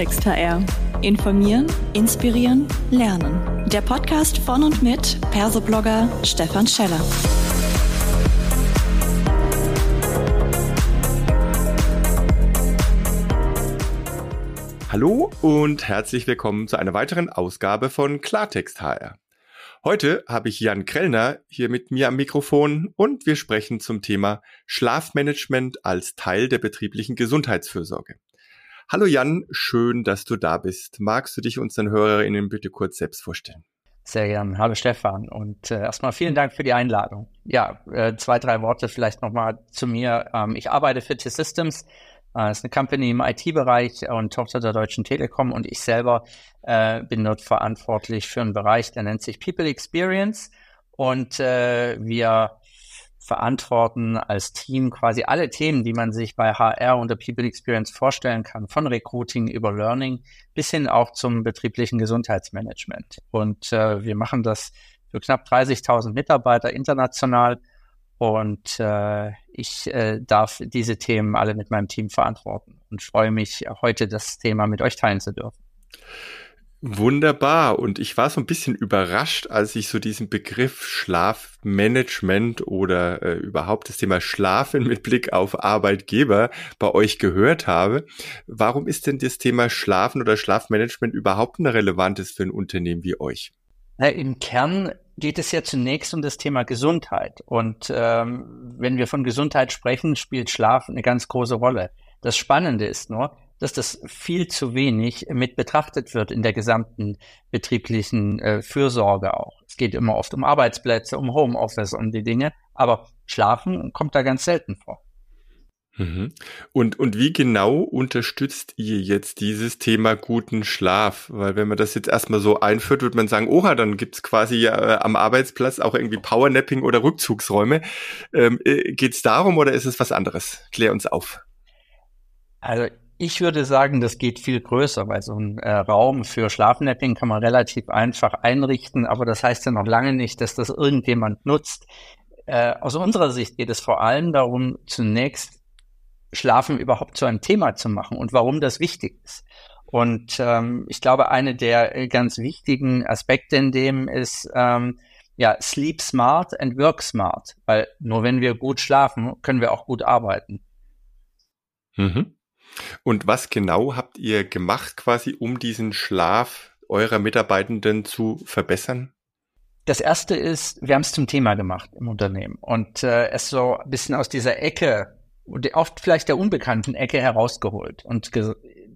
Klartext HR. Informieren, inspirieren, lernen. Der Podcast von und mit Persoblogger Stefan Scheller. Hallo und herzlich willkommen zu einer weiteren Ausgabe von Klartext HR. Heute habe ich Jan Krellner hier mit mir am Mikrofon und wir sprechen zum Thema Schlafmanagement als Teil der betrieblichen Gesundheitsfürsorge. Hallo Jan, schön, dass du da bist. Magst du dich unseren Hörerinnen bitte kurz selbst vorstellen? Sehr gern. Hallo Stefan und äh, erstmal vielen Dank für die Einladung. Ja, äh, zwei, drei Worte vielleicht nochmal zu mir. Ähm, ich arbeite für T-Systems äh, ist eine Company im IT-Bereich und Tochter der Deutschen Telekom und ich selber äh, bin dort verantwortlich für einen Bereich, der nennt sich People Experience und äh, wir verantworten als Team quasi alle Themen, die man sich bei HR und der People Experience vorstellen kann, von Recruiting über Learning bis hin auch zum betrieblichen Gesundheitsmanagement. Und äh, wir machen das für knapp 30.000 Mitarbeiter international und äh, ich äh, darf diese Themen alle mit meinem Team verantworten und freue mich, heute das Thema mit euch teilen zu dürfen. Wunderbar. Und ich war so ein bisschen überrascht, als ich so diesen Begriff Schlafmanagement oder äh, überhaupt das Thema Schlafen mit Blick auf Arbeitgeber bei euch gehört habe. Warum ist denn das Thema Schlafen oder Schlafmanagement überhaupt ein relevantes für ein Unternehmen wie euch? Na, Im Kern geht es ja zunächst um das Thema Gesundheit. Und ähm, wenn wir von Gesundheit sprechen, spielt Schlaf eine ganz große Rolle. Das Spannende ist nur, dass das viel zu wenig mit betrachtet wird in der gesamten betrieblichen äh, Fürsorge auch. Es geht immer oft um Arbeitsplätze, um Homeoffice, um die Dinge, aber Schlafen kommt da ganz selten vor. Mhm. Und, und wie genau unterstützt ihr jetzt dieses Thema guten Schlaf? Weil wenn man das jetzt erstmal so einführt, würde man sagen, oha, dann gibt's quasi äh, am Arbeitsplatz auch irgendwie Powernapping oder Rückzugsräume. Ähm, äh, geht's darum oder ist es was anderes? Klär uns auf. Also ich würde sagen, das geht viel größer, weil so ein äh, Raum für Schlafnapping kann man relativ einfach einrichten, aber das heißt ja noch lange nicht, dass das irgendjemand nutzt. Äh, aus unserer Sicht geht es vor allem darum, zunächst Schlafen überhaupt zu einem Thema zu machen und warum das wichtig ist. Und ähm, ich glaube, eine der äh, ganz wichtigen Aspekte in dem ist, ähm, ja, sleep smart and work smart, weil nur wenn wir gut schlafen, können wir auch gut arbeiten. Mhm. Und was genau habt ihr gemacht quasi, um diesen Schlaf eurer Mitarbeitenden zu verbessern? Das erste ist, wir haben es zum Thema gemacht im Unternehmen und äh, es so ein bisschen aus dieser Ecke oft vielleicht der unbekannten Ecke herausgeholt und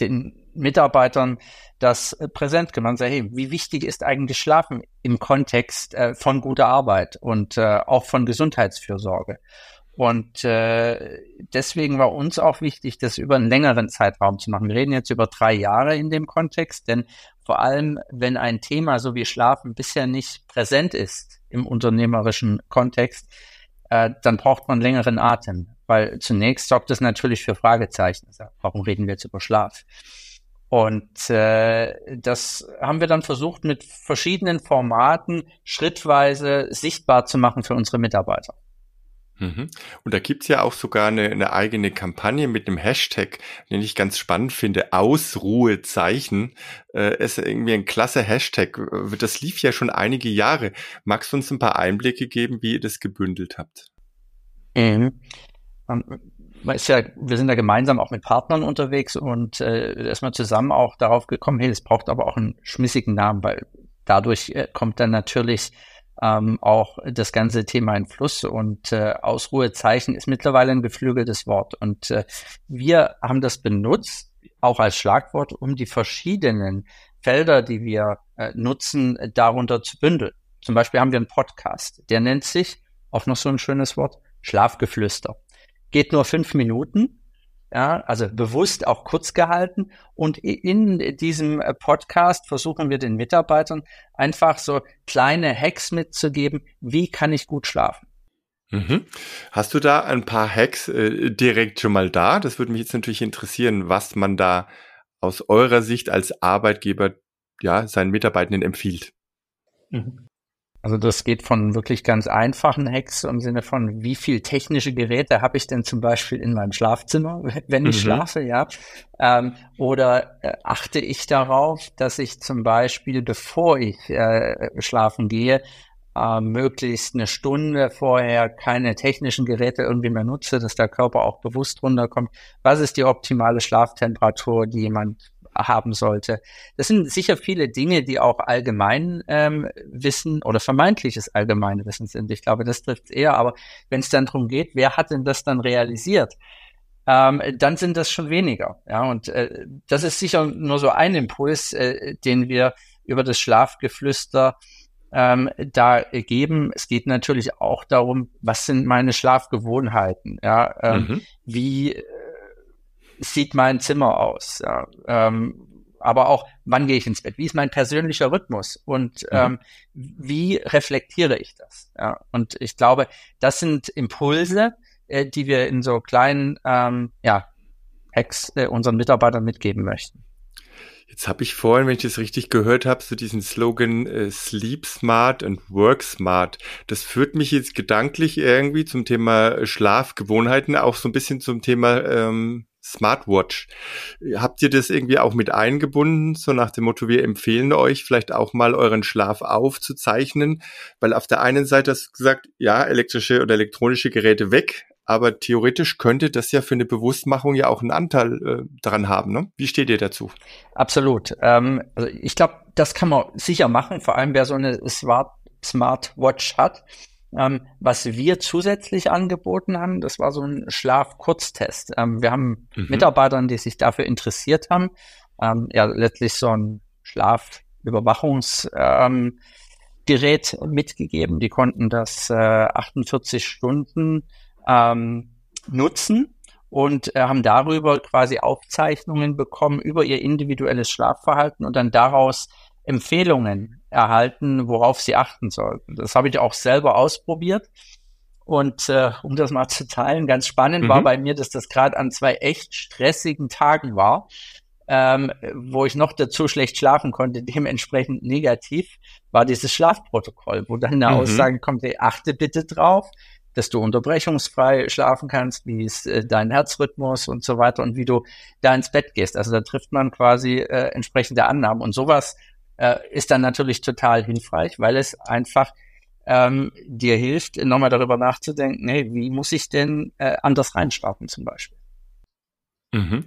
den Mitarbeitern das äh, präsent gemacht. Sagen, hey, wie wichtig ist eigentlich Schlafen im Kontext äh, von guter Arbeit und äh, auch von Gesundheitsfürsorge? Und äh, deswegen war uns auch wichtig, das über einen längeren Zeitraum zu machen. Wir reden jetzt über drei Jahre in dem Kontext, denn vor allem, wenn ein Thema so wie Schlafen bisher nicht präsent ist im unternehmerischen Kontext, äh, dann braucht man längeren Atem weil zunächst sorgt es natürlich für Fragezeichen. Also, warum reden wir jetzt über Schlaf? Und äh, das haben wir dann versucht, mit verschiedenen Formaten schrittweise sichtbar zu machen für unsere Mitarbeiter. Mhm. Und da gibt's ja auch sogar eine, eine eigene Kampagne mit einem Hashtag, den ich ganz spannend finde, Ausruhezeichen. Äh, ist irgendwie ein klasse Hashtag. Das lief ja schon einige Jahre. Magst du uns ein paar Einblicke geben, wie ihr das gebündelt habt? Mhm man ist ja, wir sind ja gemeinsam auch mit Partnern unterwegs und äh, erstmal zusammen auch darauf gekommen, hey, es braucht aber auch einen schmissigen Namen, weil dadurch äh, kommt dann natürlich ähm, auch das ganze Thema in Fluss und äh, Ausruhezeichen ist mittlerweile ein geflügeltes Wort und äh, wir haben das benutzt, auch als Schlagwort, um die verschiedenen Felder, die wir äh, nutzen, darunter zu bündeln. Zum Beispiel haben wir einen Podcast, der nennt sich, auch noch so ein schönes Wort, Schlafgeflüster geht nur fünf Minuten. Ja, also bewusst auch kurz gehalten. Und in diesem äh, Podcast versuchen wir den Mitarbeitern einfach so kleine Hacks mitzugeben. Wie kann ich gut schlafen? Mhm. Hast du da ein paar Hacks äh, direkt schon mal da? Das würde mich jetzt natürlich interessieren, was man da aus eurer Sicht als Arbeitgeber ja seinen Mitarbeitenden empfiehlt. Mhm. Also das geht von wirklich ganz einfachen Hacks im Sinne von, wie viel technische Geräte habe ich denn zum Beispiel in meinem Schlafzimmer, wenn ich mhm. schlafe, ja. Ähm, oder äh, achte ich darauf, dass ich zum Beispiel, bevor ich äh, schlafen gehe, äh, möglichst eine Stunde vorher keine technischen Geräte irgendwie mehr nutze, dass der Körper auch bewusst runterkommt. Was ist die optimale Schlaftemperatur, die jemand haben sollte. Das sind sicher viele Dinge, die auch allgemein ähm, Wissen oder vermeintliches allgemeine Wissen sind. Ich glaube, das trifft eher. Aber wenn es dann darum geht, wer hat denn das dann realisiert? Ähm, dann sind das schon weniger. Ja, und äh, das ist sicher nur so ein Impuls, äh, den wir über das Schlafgeflüster ähm, da geben. Es geht natürlich auch darum, was sind meine Schlafgewohnheiten? Ja, ähm, mhm. wie sieht mein Zimmer aus? Ja, ähm, aber auch, wann gehe ich ins Bett? Wie ist mein persönlicher Rhythmus? Und mhm. ähm, wie reflektiere ich das? Ja, und ich glaube, das sind Impulse, äh, die wir in so kleinen ähm, ja, Hacks äh, unseren Mitarbeitern mitgeben möchten. Jetzt habe ich vorhin, wenn ich das richtig gehört habe, so diesen Slogan äh, Sleep Smart and Work Smart. Das führt mich jetzt gedanklich irgendwie zum Thema Schlafgewohnheiten, auch so ein bisschen zum Thema ähm, Smartwatch. Habt ihr das irgendwie auch mit eingebunden, so nach dem Motto, wir empfehlen euch vielleicht auch mal euren Schlaf aufzuzeichnen? Weil auf der einen Seite hast du gesagt, ja, elektrische oder elektronische Geräte weg, aber theoretisch könnte das ja für eine Bewusstmachung ja auch einen Anteil äh, daran haben. Ne? Wie steht ihr dazu? Absolut. Ähm, also ich glaube, das kann man sicher machen, vor allem wer so eine Smart Smartwatch hat. Ähm, was wir zusätzlich angeboten haben, das war so ein Schlafkurztest. Ähm, wir haben mhm. Mitarbeitern, die sich dafür interessiert haben, ähm, ja letztlich so ein Schlafüberwachungsgerät ähm, mitgegeben. Die konnten das äh, 48 Stunden ähm, nutzen und äh, haben darüber quasi Aufzeichnungen bekommen über ihr individuelles Schlafverhalten und dann daraus Empfehlungen erhalten, worauf sie achten sollten. Das habe ich auch selber ausprobiert. Und äh, um das mal zu teilen, ganz spannend mhm. war bei mir, dass das gerade an zwei echt stressigen Tagen war, ähm, wo ich noch dazu schlecht schlafen konnte, dementsprechend negativ, war dieses Schlafprotokoll, wo dann eine mhm. Aussage kommt, ey, achte bitte drauf, dass du unterbrechungsfrei schlafen kannst, wie ist äh, dein Herzrhythmus und so weiter und wie du da ins Bett gehst. Also da trifft man quasi äh, entsprechende Annahmen und sowas äh, ist dann natürlich total hilfreich, weil es einfach ähm, dir hilft, nochmal darüber nachzudenken, hey, wie muss ich denn äh, anders reinstarten zum Beispiel. Mhm.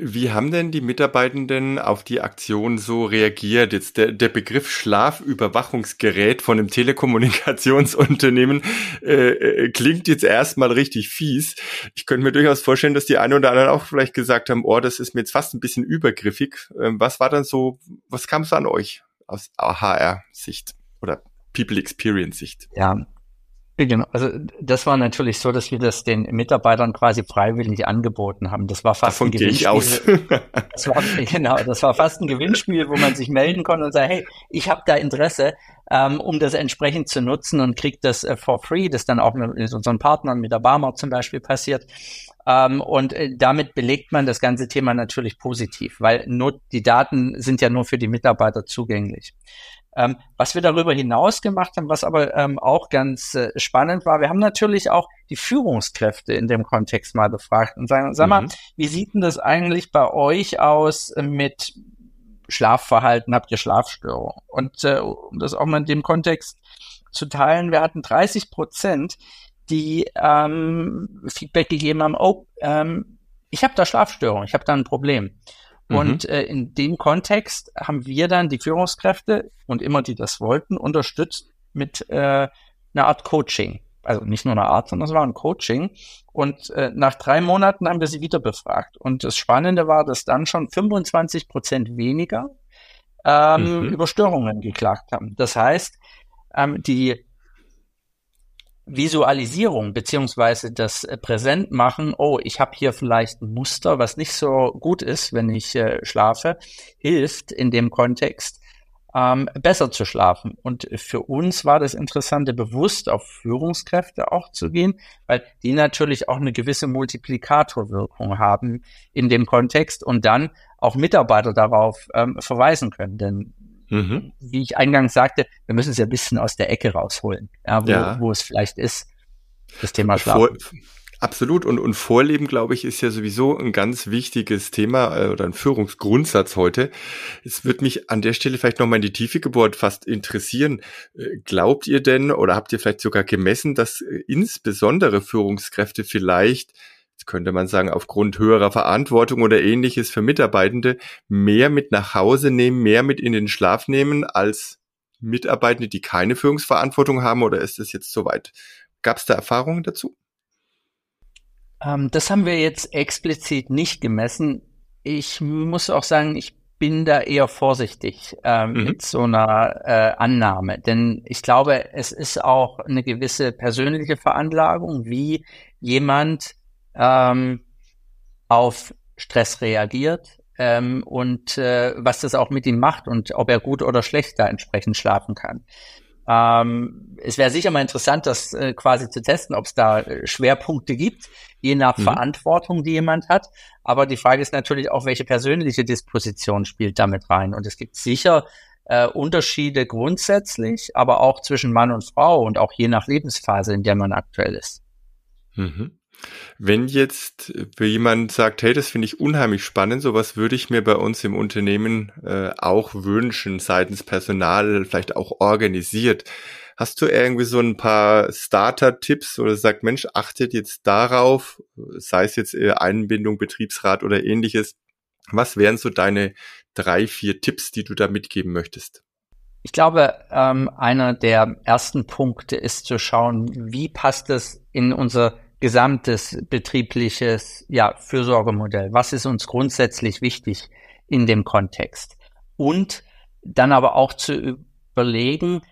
Wie haben denn die Mitarbeitenden auf die Aktion so reagiert? Jetzt der, der Begriff Schlafüberwachungsgerät von einem Telekommunikationsunternehmen äh, äh, klingt jetzt erstmal richtig fies. Ich könnte mir durchaus vorstellen, dass die einen oder anderen auch vielleicht gesagt haben, oh, das ist mir jetzt fast ein bisschen übergriffig. Ähm, was war dann so, was kam so an euch aus HR-Sicht oder People Experience-Sicht? Ja, Genau, also das war natürlich so, dass wir das den Mitarbeitern quasi freiwillig angeboten haben. Das war fast Davon ein Gewinnspiel. aus. das war, genau, das war fast ein Gewinnspiel, wo man sich melden konnte und sagen, hey, ich habe da Interesse, ähm, um das entsprechend zu nutzen und kriegt das äh, for free. Das dann auch mit unseren Partnern, mit der Barmer zum Beispiel passiert. Ähm, und äh, damit belegt man das ganze Thema natürlich positiv, weil nur die Daten sind ja nur für die Mitarbeiter zugänglich. Ähm, was wir darüber hinaus gemacht haben, was aber ähm, auch ganz äh, spannend war, wir haben natürlich auch die Führungskräfte in dem Kontext mal befragt und sagen, sag mal, mhm. wie sieht denn das eigentlich bei euch aus mit Schlafverhalten? Habt ihr Schlafstörungen? Und äh, um das auch mal in dem Kontext zu teilen, wir hatten 30 Prozent, die ähm, Feedback gegeben haben, oh, ähm, ich habe da Schlafstörungen, ich habe da ein Problem. Und mhm. äh, in dem Kontext haben wir dann die Führungskräfte und immer die das wollten, unterstützt mit äh, einer Art Coaching. Also nicht nur eine Art, sondern es war ein Coaching. Und äh, nach drei Monaten haben wir sie wieder befragt. Und das Spannende war, dass dann schon 25 Prozent weniger ähm, mhm. über Störungen geklagt haben. Das heißt, ähm, die Visualisierung beziehungsweise das äh, Präsentmachen, oh, ich habe hier vielleicht ein Muster, was nicht so gut ist, wenn ich äh, schlafe, hilft in dem Kontext ähm, besser zu schlafen. Und für uns war das Interessante, bewusst auf Führungskräfte auch zu gehen, weil die natürlich auch eine gewisse Multiplikatorwirkung haben in dem Kontext und dann auch Mitarbeiter darauf ähm, verweisen können. Denn mhm. wie ich eingangs sagte, wir müssen es ja ein bisschen aus der Ecke rausholen, ja, wo, ja. wo es vielleicht ist, das Thema Schlaf. Vor, Absolut. Und, und Vorleben, glaube ich, ist ja sowieso ein ganz wichtiges Thema äh, oder ein Führungsgrundsatz heute. Es wird mich an der Stelle vielleicht nochmal in die Tiefe gebohrt fast interessieren. Äh, glaubt ihr denn oder habt ihr vielleicht sogar gemessen, dass äh, insbesondere Führungskräfte vielleicht könnte man sagen, aufgrund höherer Verantwortung oder ähnliches für Mitarbeitende mehr mit nach Hause nehmen, mehr mit in den Schlaf nehmen als Mitarbeitende, die keine Führungsverantwortung haben oder ist es jetzt soweit? Gab es da Erfahrungen dazu? Ähm, das haben wir jetzt explizit nicht gemessen. Ich muss auch sagen, ich bin da eher vorsichtig äh, mhm. mit so einer äh, Annahme, denn ich glaube, es ist auch eine gewisse persönliche Veranlagung, wie jemand ähm, auf Stress reagiert ähm, und äh, was das auch mit ihm macht und ob er gut oder schlecht da entsprechend schlafen kann. Ähm, es wäre sicher mal interessant, das äh, quasi zu testen, ob es da äh, Schwerpunkte gibt, je nach mhm. Verantwortung, die jemand hat. Aber die Frage ist natürlich auch, welche persönliche Disposition spielt damit rein. Und es gibt sicher äh, Unterschiede grundsätzlich, aber auch zwischen Mann und Frau und auch je nach Lebensphase, in der man aktuell ist. Mhm. Wenn jetzt für jemand sagt, hey, das finde ich unheimlich spannend, sowas würde ich mir bei uns im Unternehmen äh, auch wünschen, seitens Personal, vielleicht auch organisiert. Hast du irgendwie so ein paar Starter-Tipps oder sagt, Mensch, achtet jetzt darauf, sei es jetzt Einbindung, Betriebsrat oder ähnliches. Was wären so deine drei, vier Tipps, die du da mitgeben möchtest? Ich glaube, ähm, einer der ersten Punkte ist zu schauen, wie passt es in unser gesamtes betriebliches ja, Fürsorgemodell. Was ist uns grundsätzlich wichtig in dem Kontext? Und dann aber auch zu überlegen,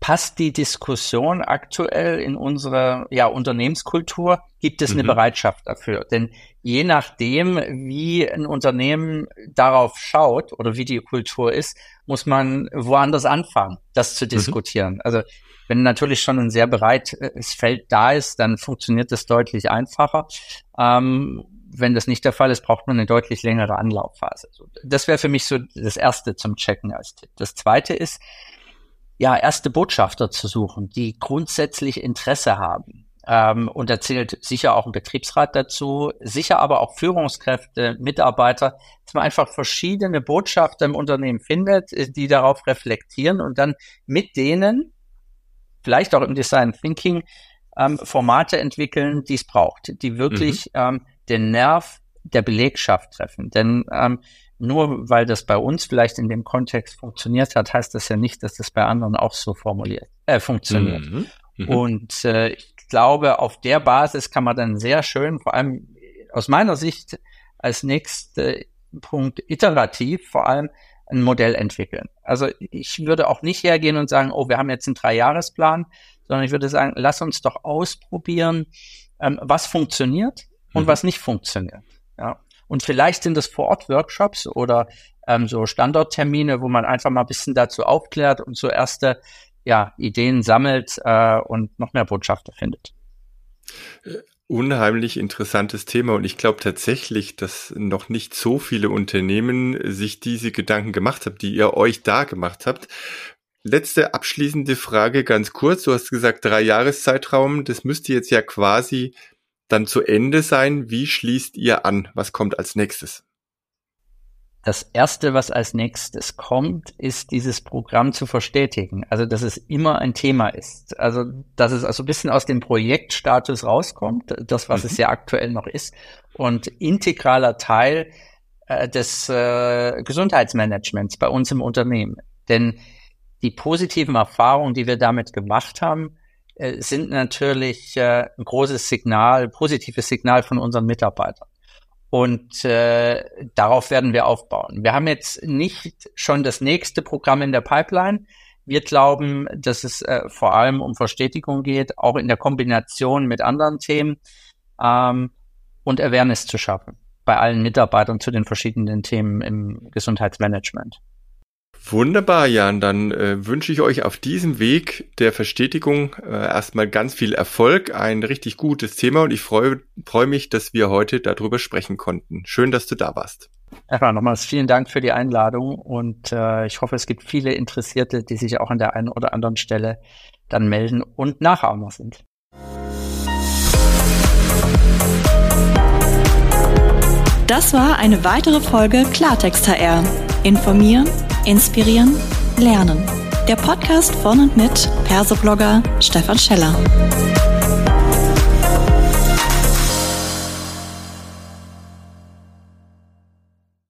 passt die Diskussion aktuell in unsere ja, Unternehmenskultur? Gibt es eine mhm. Bereitschaft dafür? Denn je nachdem, wie ein Unternehmen darauf schaut oder wie die Kultur ist, muss man woanders anfangen, das zu mhm. diskutieren. Mhm. Also wenn natürlich schon ein sehr breites Feld da ist, dann funktioniert das deutlich einfacher. Ähm, wenn das nicht der Fall ist, braucht man eine deutlich längere Anlaufphase. Das wäre für mich so das Erste zum Checken als Tipp. Das Zweite ist, ja, erste Botschafter zu suchen, die grundsätzlich Interesse haben. Ähm, und da zählt sicher auch ein Betriebsrat dazu, sicher aber auch Führungskräfte, Mitarbeiter, dass man einfach verschiedene Botschafter im Unternehmen findet, die darauf reflektieren und dann mit denen vielleicht auch im Design Thinking ähm, Formate entwickeln, die es braucht, die wirklich mhm. ähm, den Nerv der Belegschaft treffen. Denn ähm, nur weil das bei uns vielleicht in dem Kontext funktioniert hat, heißt das ja nicht, dass das bei anderen auch so formuliert, äh, funktioniert. Mhm. Mhm. Und äh, ich glaube, auf der Basis kann man dann sehr schön, vor allem aus meiner Sicht als nächster Punkt iterativ, vor allem ein Modell entwickeln. Also ich würde auch nicht hergehen und sagen, oh, wir haben jetzt einen Dreijahresplan, sondern ich würde sagen, lass uns doch ausprobieren, ähm, was funktioniert und mhm. was nicht funktioniert. Ja. Und vielleicht sind das Vor-Ort-Workshops oder ähm, so Standorttermine, wo man einfach mal ein bisschen dazu aufklärt und so erste ja, Ideen sammelt äh, und noch mehr Botschafter findet. Äh, unheimlich interessantes Thema und ich glaube tatsächlich, dass noch nicht so viele Unternehmen sich diese Gedanken gemacht haben, die ihr euch da gemacht habt. Letzte abschließende Frage ganz kurz. Du hast gesagt, drei Jahreszeitraum. Das müsste jetzt ja quasi dann zu Ende sein. Wie schließt ihr an? Was kommt als nächstes? Das erste, was als nächstes kommt, ist dieses Programm zu verstetigen. Also, dass es immer ein Thema ist. Also, dass es also ein bisschen aus dem Projektstatus rauskommt, das, was mhm. es ja aktuell noch ist, und integraler Teil äh, des äh, Gesundheitsmanagements bei uns im Unternehmen. Denn die positiven Erfahrungen, die wir damit gemacht haben, äh, sind natürlich äh, ein großes Signal, positives Signal von unseren Mitarbeitern. Und äh, darauf werden wir aufbauen. Wir haben jetzt nicht schon das nächste Programm in der Pipeline. Wir glauben, dass es äh, vor allem um Verstetigung geht, auch in der Kombination mit anderen Themen ähm, und Awareness zu schaffen bei allen Mitarbeitern zu den verschiedenen Themen im Gesundheitsmanagement. Wunderbar, Jan. Dann äh, wünsche ich euch auf diesem Weg der Verstetigung äh, erstmal ganz viel Erfolg, ein richtig gutes Thema und ich freue freu mich, dass wir heute darüber sprechen konnten. Schön, dass du da warst. Erstmal nochmals vielen Dank für die Einladung und äh, ich hoffe, es gibt viele Interessierte, die sich auch an der einen oder anderen Stelle dann melden und Nachahmer sind. Das war eine weitere Folge Klartext HR. Informieren, inspirieren, lernen. Der Podcast von und mit Persoblogger Stefan Scheller.